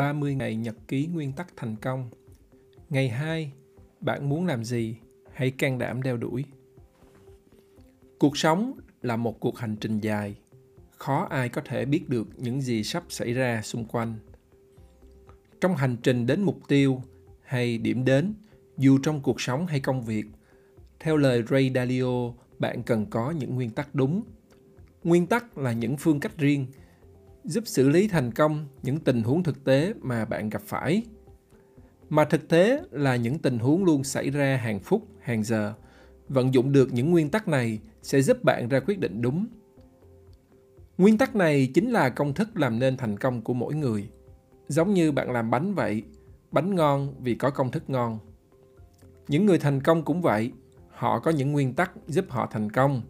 30 ngày nhật ký nguyên tắc thành công. Ngày 2, bạn muốn làm gì? Hãy can đảm đeo đuổi. Cuộc sống là một cuộc hành trình dài. Khó ai có thể biết được những gì sắp xảy ra xung quanh. Trong hành trình đến mục tiêu hay điểm đến, dù trong cuộc sống hay công việc, theo lời Ray Dalio, bạn cần có những nguyên tắc đúng. Nguyên tắc là những phương cách riêng giúp xử lý thành công những tình huống thực tế mà bạn gặp phải. Mà thực tế là những tình huống luôn xảy ra hàng phút, hàng giờ. Vận dụng được những nguyên tắc này sẽ giúp bạn ra quyết định đúng. Nguyên tắc này chính là công thức làm nên thành công của mỗi người. Giống như bạn làm bánh vậy, bánh ngon vì có công thức ngon. Những người thành công cũng vậy, họ có những nguyên tắc giúp họ thành công.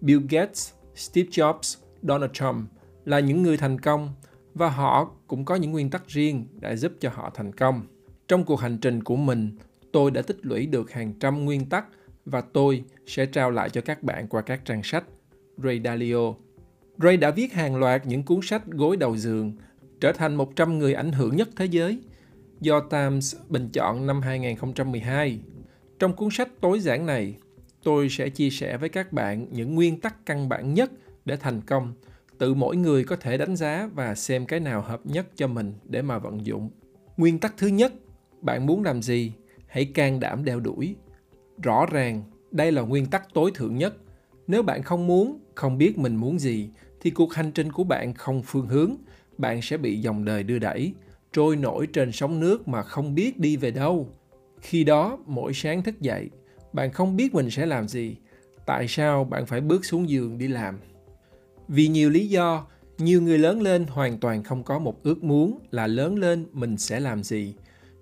Bill gates, steve jobs, donald trump là những người thành công và họ cũng có những nguyên tắc riêng đã giúp cho họ thành công. Trong cuộc hành trình của mình, tôi đã tích lũy được hàng trăm nguyên tắc và tôi sẽ trao lại cho các bạn qua các trang sách. Ray Dalio Ray đã viết hàng loạt những cuốn sách gối đầu giường, trở thành 100 người ảnh hưởng nhất thế giới, do Times bình chọn năm 2012. Trong cuốn sách tối giản này, tôi sẽ chia sẻ với các bạn những nguyên tắc căn bản nhất để thành công – tự mỗi người có thể đánh giá và xem cái nào hợp nhất cho mình để mà vận dụng. Nguyên tắc thứ nhất, bạn muốn làm gì, hãy can đảm đeo đuổi. Rõ ràng, đây là nguyên tắc tối thượng nhất. Nếu bạn không muốn, không biết mình muốn gì, thì cuộc hành trình của bạn không phương hướng. Bạn sẽ bị dòng đời đưa đẩy, trôi nổi trên sóng nước mà không biết đi về đâu. Khi đó, mỗi sáng thức dậy, bạn không biết mình sẽ làm gì. Tại sao bạn phải bước xuống giường đi làm? Vì nhiều lý do, nhiều người lớn lên hoàn toàn không có một ước muốn là lớn lên mình sẽ làm gì.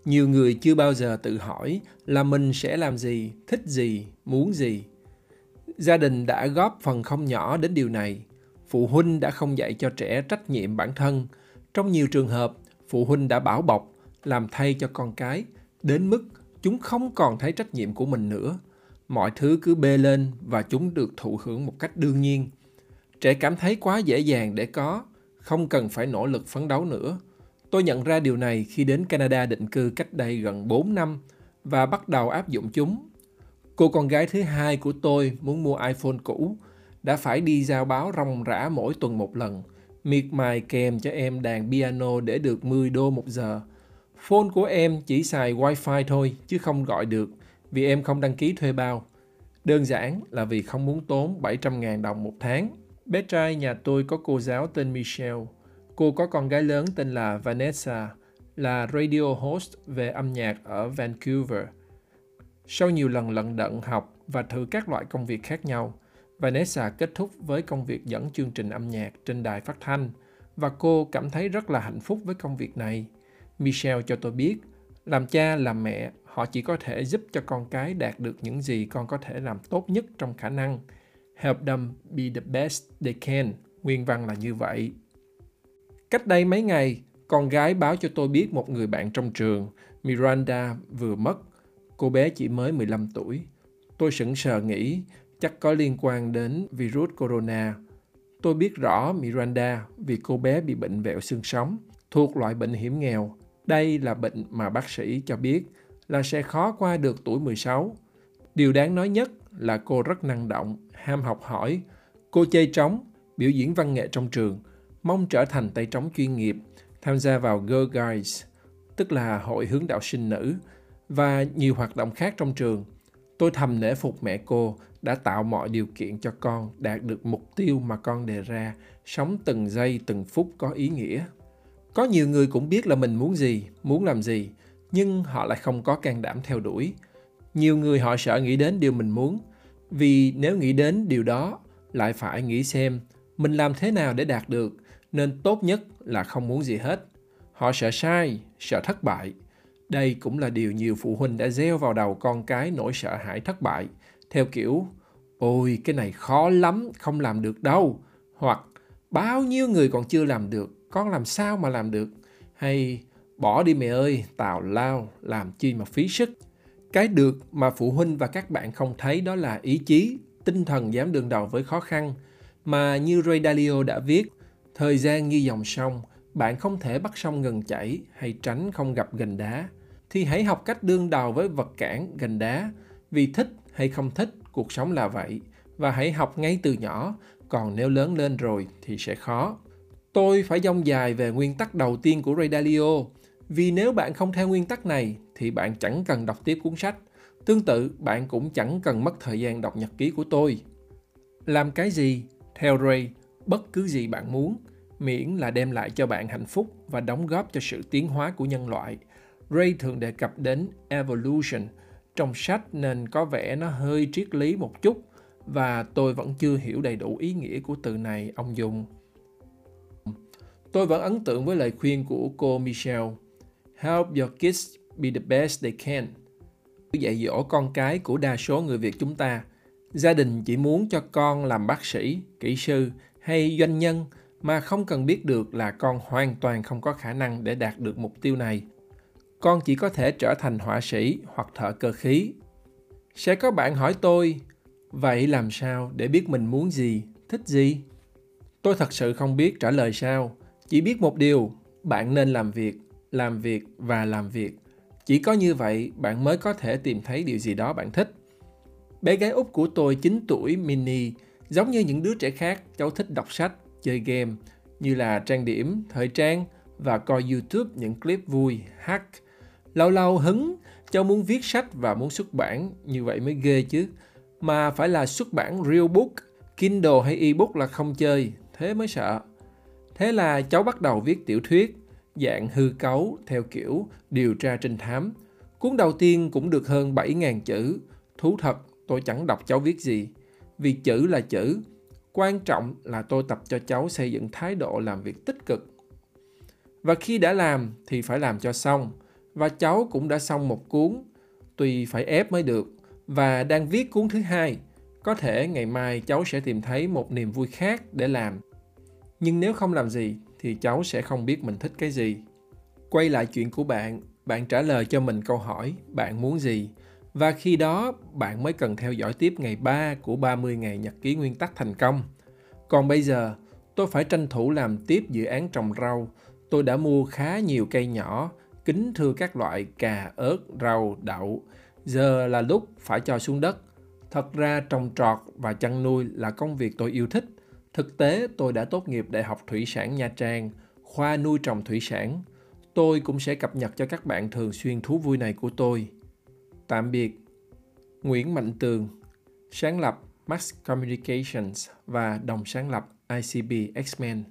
Nhiều người chưa bao giờ tự hỏi là mình sẽ làm gì, thích gì, muốn gì. Gia đình đã góp phần không nhỏ đến điều này. Phụ huynh đã không dạy cho trẻ trách nhiệm bản thân. Trong nhiều trường hợp, phụ huynh đã bảo bọc, làm thay cho con cái, đến mức chúng không còn thấy trách nhiệm của mình nữa. Mọi thứ cứ bê lên và chúng được thụ hưởng một cách đương nhiên Trẻ cảm thấy quá dễ dàng để có, không cần phải nỗ lực phấn đấu nữa. Tôi nhận ra điều này khi đến Canada định cư cách đây gần 4 năm và bắt đầu áp dụng chúng. Cô con gái thứ hai của tôi muốn mua iPhone cũ, đã phải đi giao báo rong rã mỗi tuần một lần, miệt mài kèm cho em đàn piano để được 10 đô một giờ. Phone của em chỉ xài wifi thôi chứ không gọi được vì em không đăng ký thuê bao. Đơn giản là vì không muốn tốn 700.000 đồng một tháng. Bé trai nhà tôi có cô giáo tên Michelle. Cô có con gái lớn tên là Vanessa, là radio host về âm nhạc ở Vancouver. Sau nhiều lần lận đận học và thử các loại công việc khác nhau, Vanessa kết thúc với công việc dẫn chương trình âm nhạc trên đài phát thanh và cô cảm thấy rất là hạnh phúc với công việc này. Michelle cho tôi biết, làm cha làm mẹ, họ chỉ có thể giúp cho con cái đạt được những gì con có thể làm tốt nhất trong khả năng – help them be the best they can. Nguyên văn là như vậy. Cách đây mấy ngày, con gái báo cho tôi biết một người bạn trong trường, Miranda, vừa mất. Cô bé chỉ mới 15 tuổi. Tôi sững sờ nghĩ chắc có liên quan đến virus corona. Tôi biết rõ Miranda vì cô bé bị bệnh vẹo xương sống, thuộc loại bệnh hiểm nghèo. Đây là bệnh mà bác sĩ cho biết là sẽ khó qua được tuổi 16. Điều đáng nói nhất là cô rất năng động, ham học hỏi. Cô chơi trống, biểu diễn văn nghệ trong trường, mong trở thành tay trống chuyên nghiệp, tham gia vào Girl Guides, tức là hội hướng đạo sinh nữ, và nhiều hoạt động khác trong trường. Tôi thầm nể phục mẹ cô đã tạo mọi điều kiện cho con đạt được mục tiêu mà con đề ra, sống từng giây từng phút có ý nghĩa. Có nhiều người cũng biết là mình muốn gì, muốn làm gì, nhưng họ lại không có can đảm theo đuổi. Nhiều người họ sợ nghĩ đến điều mình muốn, vì nếu nghĩ đến điều đó, lại phải nghĩ xem mình làm thế nào để đạt được, nên tốt nhất là không muốn gì hết. Họ sợ sai, sợ thất bại. Đây cũng là điều nhiều phụ huynh đã gieo vào đầu con cái nỗi sợ hãi thất bại. Theo kiểu, ôi, cái này khó lắm, không làm được đâu. Hoặc, bao nhiêu người còn chưa làm được, con làm sao mà làm được? Hay, bỏ đi mẹ ơi, tào lao, làm chi mà phí sức cái được mà phụ huynh và các bạn không thấy đó là ý chí tinh thần dám đương đầu với khó khăn mà như Ray Dalio đã viết thời gian như dòng sông bạn không thể bắt sông gần chảy hay tránh không gặp gành đá, thì hãy học cách đương đầu với vật cản gành đá. Vì thích hay không thích, cuộc sống là vậy. Và hãy học ngay từ nhỏ, còn nếu lớn lên rồi thì sẽ khó. Tôi phải dông dài về nguyên tắc đầu tiên của Ray Dalio, vì nếu bạn không theo nguyên tắc này thì bạn chẳng cần đọc tiếp cuốn sách. Tương tự, bạn cũng chẳng cần mất thời gian đọc nhật ký của tôi. Làm cái gì? Theo Ray, bất cứ gì bạn muốn, miễn là đem lại cho bạn hạnh phúc và đóng góp cho sự tiến hóa của nhân loại. Ray thường đề cập đến evolution trong sách nên có vẻ nó hơi triết lý một chút và tôi vẫn chưa hiểu đầy đủ ý nghĩa của từ này ông dùng. Tôi vẫn ấn tượng với lời khuyên của cô Michelle. Help your kids be the best they can. Dạy dỗ con cái của đa số người Việt chúng ta. Gia đình chỉ muốn cho con làm bác sĩ, kỹ sư hay doanh nhân mà không cần biết được là con hoàn toàn không có khả năng để đạt được mục tiêu này. Con chỉ có thể trở thành họa sĩ hoặc thợ cơ khí. Sẽ có bạn hỏi tôi, vậy làm sao để biết mình muốn gì, thích gì? Tôi thật sự không biết trả lời sao, chỉ biết một điều, bạn nên làm việc, làm việc và làm việc. Chỉ có như vậy bạn mới có thể tìm thấy điều gì đó bạn thích. Bé gái út của tôi 9 tuổi mini, giống như những đứa trẻ khác, cháu thích đọc sách, chơi game như là trang điểm, thời trang và coi YouTube những clip vui, hack. Lâu lâu hứng, cháu muốn viết sách và muốn xuất bản, như vậy mới ghê chứ. Mà phải là xuất bản real book, Kindle hay ebook là không chơi, thế mới sợ. Thế là cháu bắt đầu viết tiểu thuyết, dạng hư cấu theo kiểu điều tra trinh thám. Cuốn đầu tiên cũng được hơn 7.000 chữ. Thú thật, tôi chẳng đọc cháu viết gì. Vì chữ là chữ, quan trọng là tôi tập cho cháu xây dựng thái độ làm việc tích cực và khi đã làm thì phải làm cho xong và cháu cũng đã xong một cuốn tuy phải ép mới được và đang viết cuốn thứ hai có thể ngày mai cháu sẽ tìm thấy một niềm vui khác để làm nhưng nếu không làm gì thì cháu sẽ không biết mình thích cái gì quay lại chuyện của bạn bạn trả lời cho mình câu hỏi bạn muốn gì và khi đó bạn mới cần theo dõi tiếp ngày 3 của 30 ngày nhật ký nguyên tắc thành công. Còn bây giờ, tôi phải tranh thủ làm tiếp dự án trồng rau. Tôi đã mua khá nhiều cây nhỏ, kính thưa các loại cà, ớt, rau, đậu. Giờ là lúc phải cho xuống đất. Thật ra trồng trọt và chăn nuôi là công việc tôi yêu thích. Thực tế, tôi đã tốt nghiệp Đại học Thủy sản Nha Trang, khoa nuôi trồng thủy sản. Tôi cũng sẽ cập nhật cho các bạn thường xuyên thú vui này của tôi. Tạm biệt. Nguyễn Mạnh Tường, sáng lập Max Communications và đồng sáng lập ICB X-Men.